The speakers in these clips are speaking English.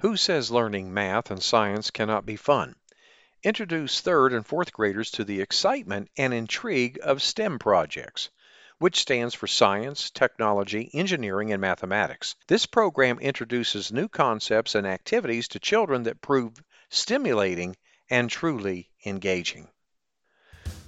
Who says learning math and science cannot be fun? Introduce third and fourth graders to the excitement and intrigue of STEM projects, which stands for science, technology, engineering, and mathematics. This program introduces new concepts and activities to children that prove stimulating and truly engaging.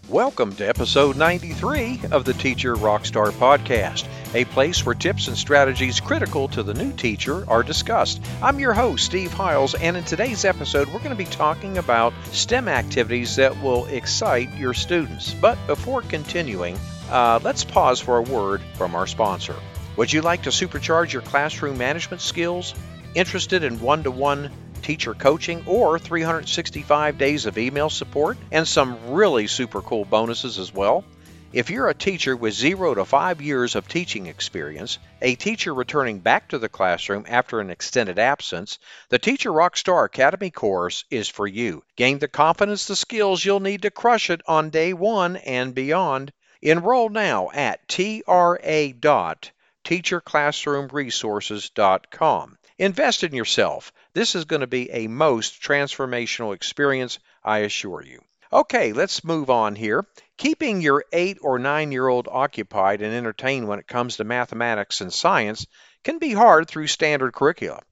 Welcome to episode 93 of the Teacher Rockstar Podcast, a place where tips and strategies critical to the new teacher are discussed. I'm your host, Steve Hiles, and in today's episode, we're going to be talking about STEM activities that will excite your students. But before continuing, uh, let's pause for a word from our sponsor. Would you like to supercharge your classroom management skills? Interested in one to one teacher coaching, or 365 days of email support, and some really super cool bonuses as well. If you're a teacher with zero to five years of teaching experience, a teacher returning back to the classroom after an extended absence, the Teacher Rockstar Academy course is for you. Gain the confidence, the skills you'll need to crush it on day one and beyond. Enroll now at tra.teacherclassroomresources.com. Invest in yourself. This is going to be a most transformational experience, I assure you. Okay, let's move on here. Keeping your eight or nine year old occupied and entertained when it comes to mathematics and science can be hard through standard curricula.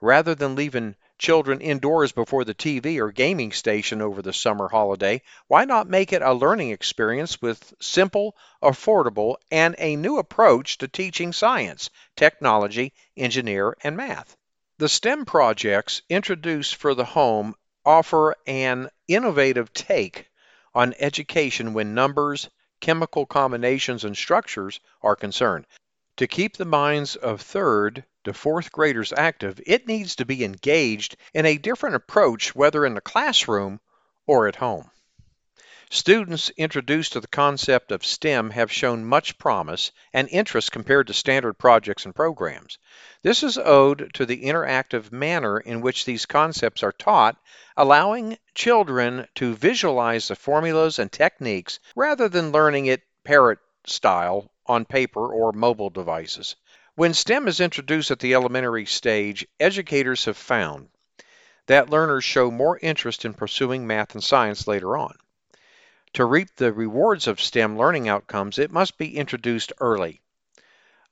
Rather than leaving children indoors before the TV or gaming station over the summer holiday, why not make it a learning experience with simple, affordable, and a new approach to teaching science, technology, engineer, and math? The STEM projects introduced for the home offer an innovative take on education when numbers, chemical combinations, and structures are concerned. To keep the minds of third to fourth graders active, it needs to be engaged in a different approach, whether in the classroom or at home. Students introduced to the concept of STEM have shown much promise and interest compared to standard projects and programs. This is owed to the interactive manner in which these concepts are taught, allowing children to visualize the formulas and techniques rather than learning it parrot style on paper or mobile devices. When STEM is introduced at the elementary stage, educators have found that learners show more interest in pursuing math and science later on. To reap the rewards of STEM learning outcomes, it must be introduced early.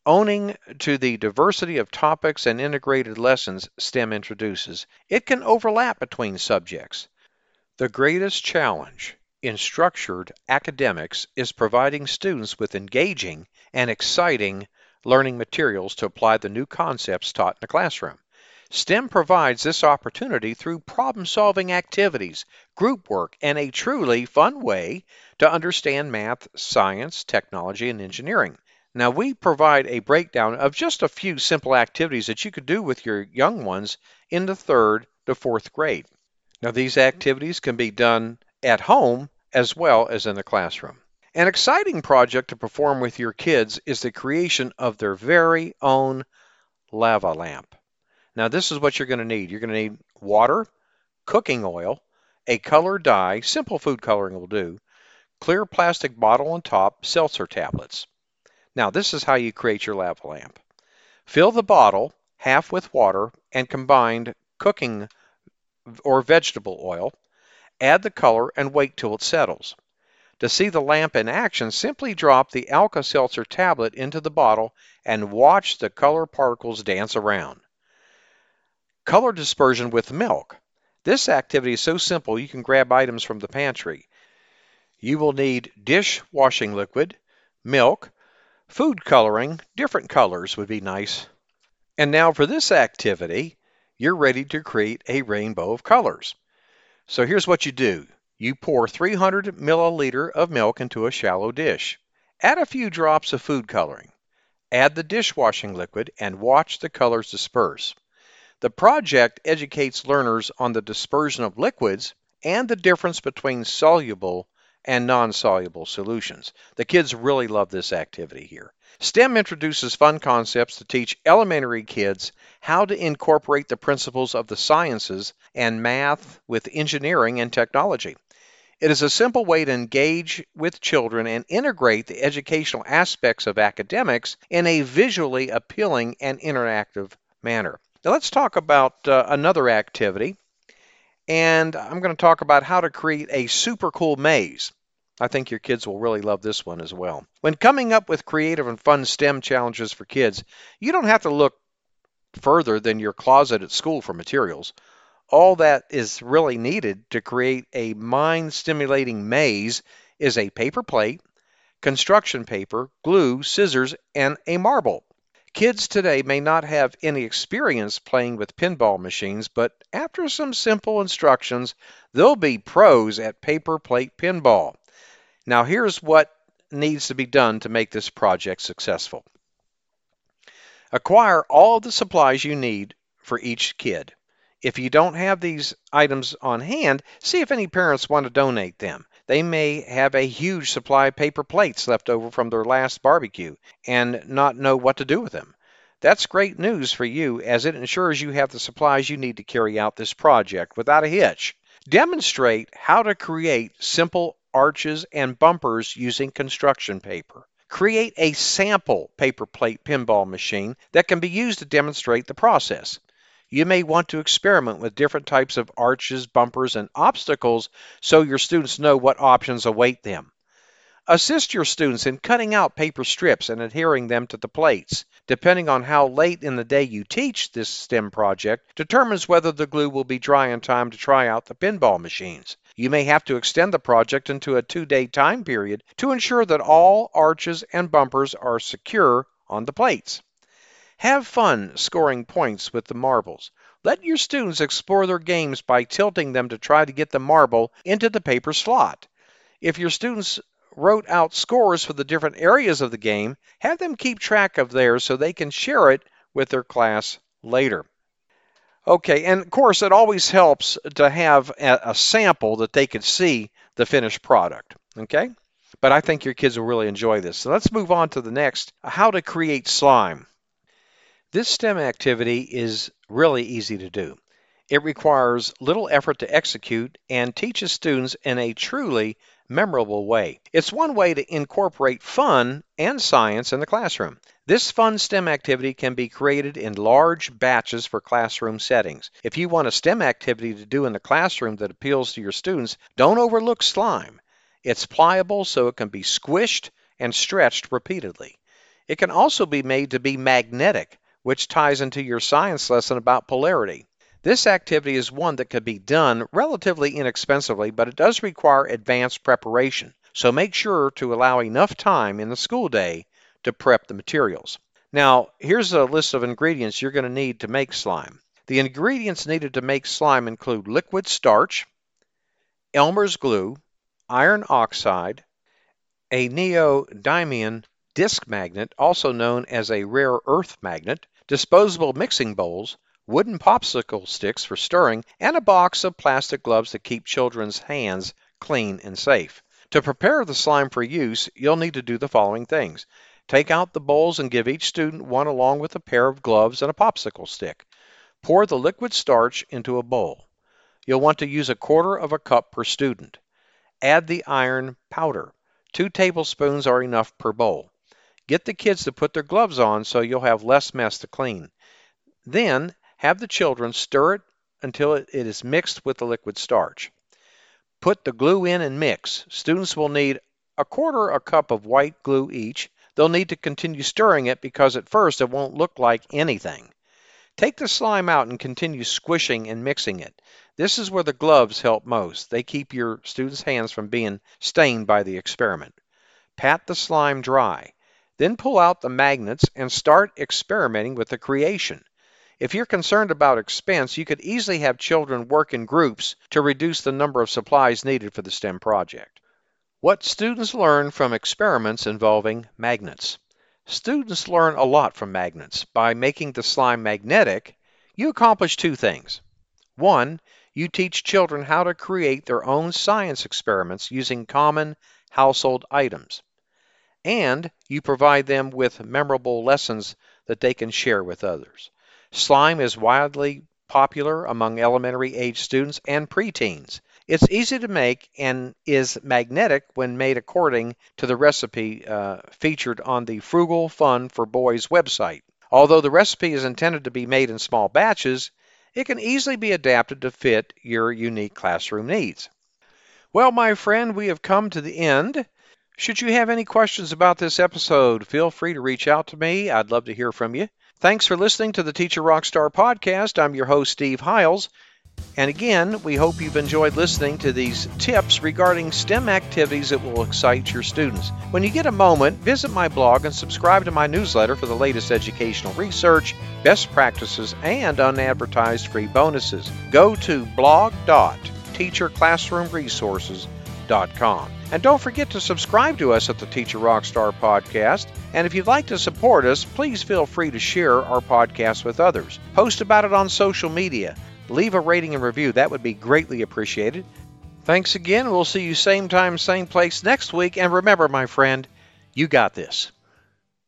Owning to the diversity of topics and integrated lessons STEM introduces, it can overlap between subjects. The greatest challenge in structured academics is providing students with engaging and exciting learning materials to apply the new concepts taught in the classroom. STEM provides this opportunity through problem solving activities, group work, and a truly fun way to understand math, science, technology, and engineering. Now, we provide a breakdown of just a few simple activities that you could do with your young ones in the third to fourth grade. Now, these activities can be done at home as well as in the classroom. An exciting project to perform with your kids is the creation of their very own lava lamp. Now this is what you're going to need. You're going to need water, cooking oil, a color dye, simple food coloring will do, clear plastic bottle on top, seltzer tablets. Now this is how you create your lava lamp. Fill the bottle half with water and combined cooking or vegetable oil. Add the color and wait till it settles. To see the lamp in action, simply drop the Alka-Seltzer tablet into the bottle and watch the color particles dance around. Color dispersion with milk. This activity is so simple you can grab items from the pantry. You will need dish washing liquid, milk, food coloring, different colors would be nice. And now for this activity, you're ready to create a rainbow of colors. So here's what you do. You pour 300 milliliter of milk into a shallow dish. Add a few drops of food coloring. Add the dishwashing liquid and watch the colors disperse. The project educates learners on the dispersion of liquids and the difference between soluble and non-soluble solutions. The kids really love this activity here. STEM introduces fun concepts to teach elementary kids how to incorporate the principles of the sciences and math with engineering and technology. It is a simple way to engage with children and integrate the educational aspects of academics in a visually appealing and interactive manner. Now let's talk about uh, another activity. And I'm going to talk about how to create a super cool maze. I think your kids will really love this one as well. When coming up with creative and fun STEM challenges for kids, you don't have to look further than your closet at school for materials. All that is really needed to create a mind stimulating maze is a paper plate, construction paper, glue, scissors, and a marble. Kids today may not have any experience playing with pinball machines, but after some simple instructions, they'll be pros at paper plate pinball. Now, here's what needs to be done to make this project successful. Acquire all the supplies you need for each kid. If you don't have these items on hand, see if any parents want to donate them. They may have a huge supply of paper plates left over from their last barbecue and not know what to do with them. That's great news for you as it ensures you have the supplies you need to carry out this project without a hitch. Demonstrate how to create simple arches and bumpers using construction paper. Create a sample paper plate pinball machine that can be used to demonstrate the process. You may want to experiment with different types of arches, bumpers, and obstacles so your students know what options await them. Assist your students in cutting out paper strips and adhering them to the plates. Depending on how late in the day you teach this STEM project, determines whether the glue will be dry in time to try out the pinball machines. You may have to extend the project into a two day time period to ensure that all arches and bumpers are secure on the plates. Have fun scoring points with the marbles. Let your students explore their games by tilting them to try to get the marble into the paper slot. If your students wrote out scores for the different areas of the game, have them keep track of theirs so they can share it with their class later. Okay, and of course, it always helps to have a, sample that they could see the finished product. Okay? But I think your kids will really enjoy this. So let's move on to the next how to create slime. This STEM activity is really easy to do. It requires little effort to execute and teaches students in a truly memorable way. It's one way to incorporate fun and science in the classroom. This fun STEM activity can be created in large batches for classroom settings. If you want a STEM activity to do in the classroom that appeals to your students, don't overlook slime. It's pliable so it can be squished and stretched repeatedly. It can also be made to be magnetic which ties into your science lesson about polarity. This activity is one that could be done relatively inexpensively, but it does require advanced preparation. So make sure to allow enough time in the school day to prep the materials. Now, here's a list of ingredients you're going to need to make slime. The ingredients needed to make slime include liquid starch, Elmer's glue, iron oxide, a neodymium disc magnet, also known as a rare earth magnet, disposable mixing bowls, wooden popsicle sticks for stirring, and a box of plastic gloves to keep children's hands clean and safe. To prepare the slime for use, you'll need to do the following things. Take out the bowls and give each student one along with a pair of gloves and a popsicle stick. Pour the liquid starch into a bowl. You'll want to use a quarter of a cup per student. Add the iron powder. Two tablespoons are enough per bowl. Get the kids to put their gloves on so you'll have less mess to clean. Then have the children stir it until it is mixed with the liquid starch. Put the glue in and mix. Students will need a quarter a cup of white glue each. They'll need to continue stirring it because at first it won't look like anything. Take the slime out and continue squishing and mixing it. This is where the gloves help most. They keep your students' hands from being stained by the experiment. Pat the slime dry. Then pull out the magnets and start experimenting with the creation. If you're concerned about expense, you could easily have children work in groups to reduce the number of supplies needed for the STEM project. What students learn from experiments involving magnets. Students learn a lot from magnets. By making the slime magnetic, you accomplish two things. One, you teach children how to create their own science experiments using common household items and you provide them with memorable lessons that they can share with others. Slime is widely popular among elementary age students and preteens. It's easy to make and is magnetic when made according to the recipe uh, featured on the Frugal Fun for Boys website. Although the recipe is intended to be made in small batches, it can easily be adapted to fit your unique classroom needs. Well, my friend, we have come to the end. Should you have any questions about this episode, feel free to reach out to me. I'd love to hear from you. Thanks for listening to the Teacher Rockstar podcast. I'm your host, Steve Hiles. And again, we hope you've enjoyed listening to these tips regarding STEM activities that will excite your students. When you get a moment, visit my blog and subscribe to my newsletter for the latest educational research, best practices, and unadvertised free bonuses. Go to blog.teacherclassroomresources.com. And don't forget to subscribe to us at the Teacher Rockstar podcast. And if you'd like to support us, please feel free to share our podcast with others. Post about it on social media leave a rating and review. That would be greatly appreciated. Thanks again. We'll see you same time, same place next week. And remember, my friend, you got this.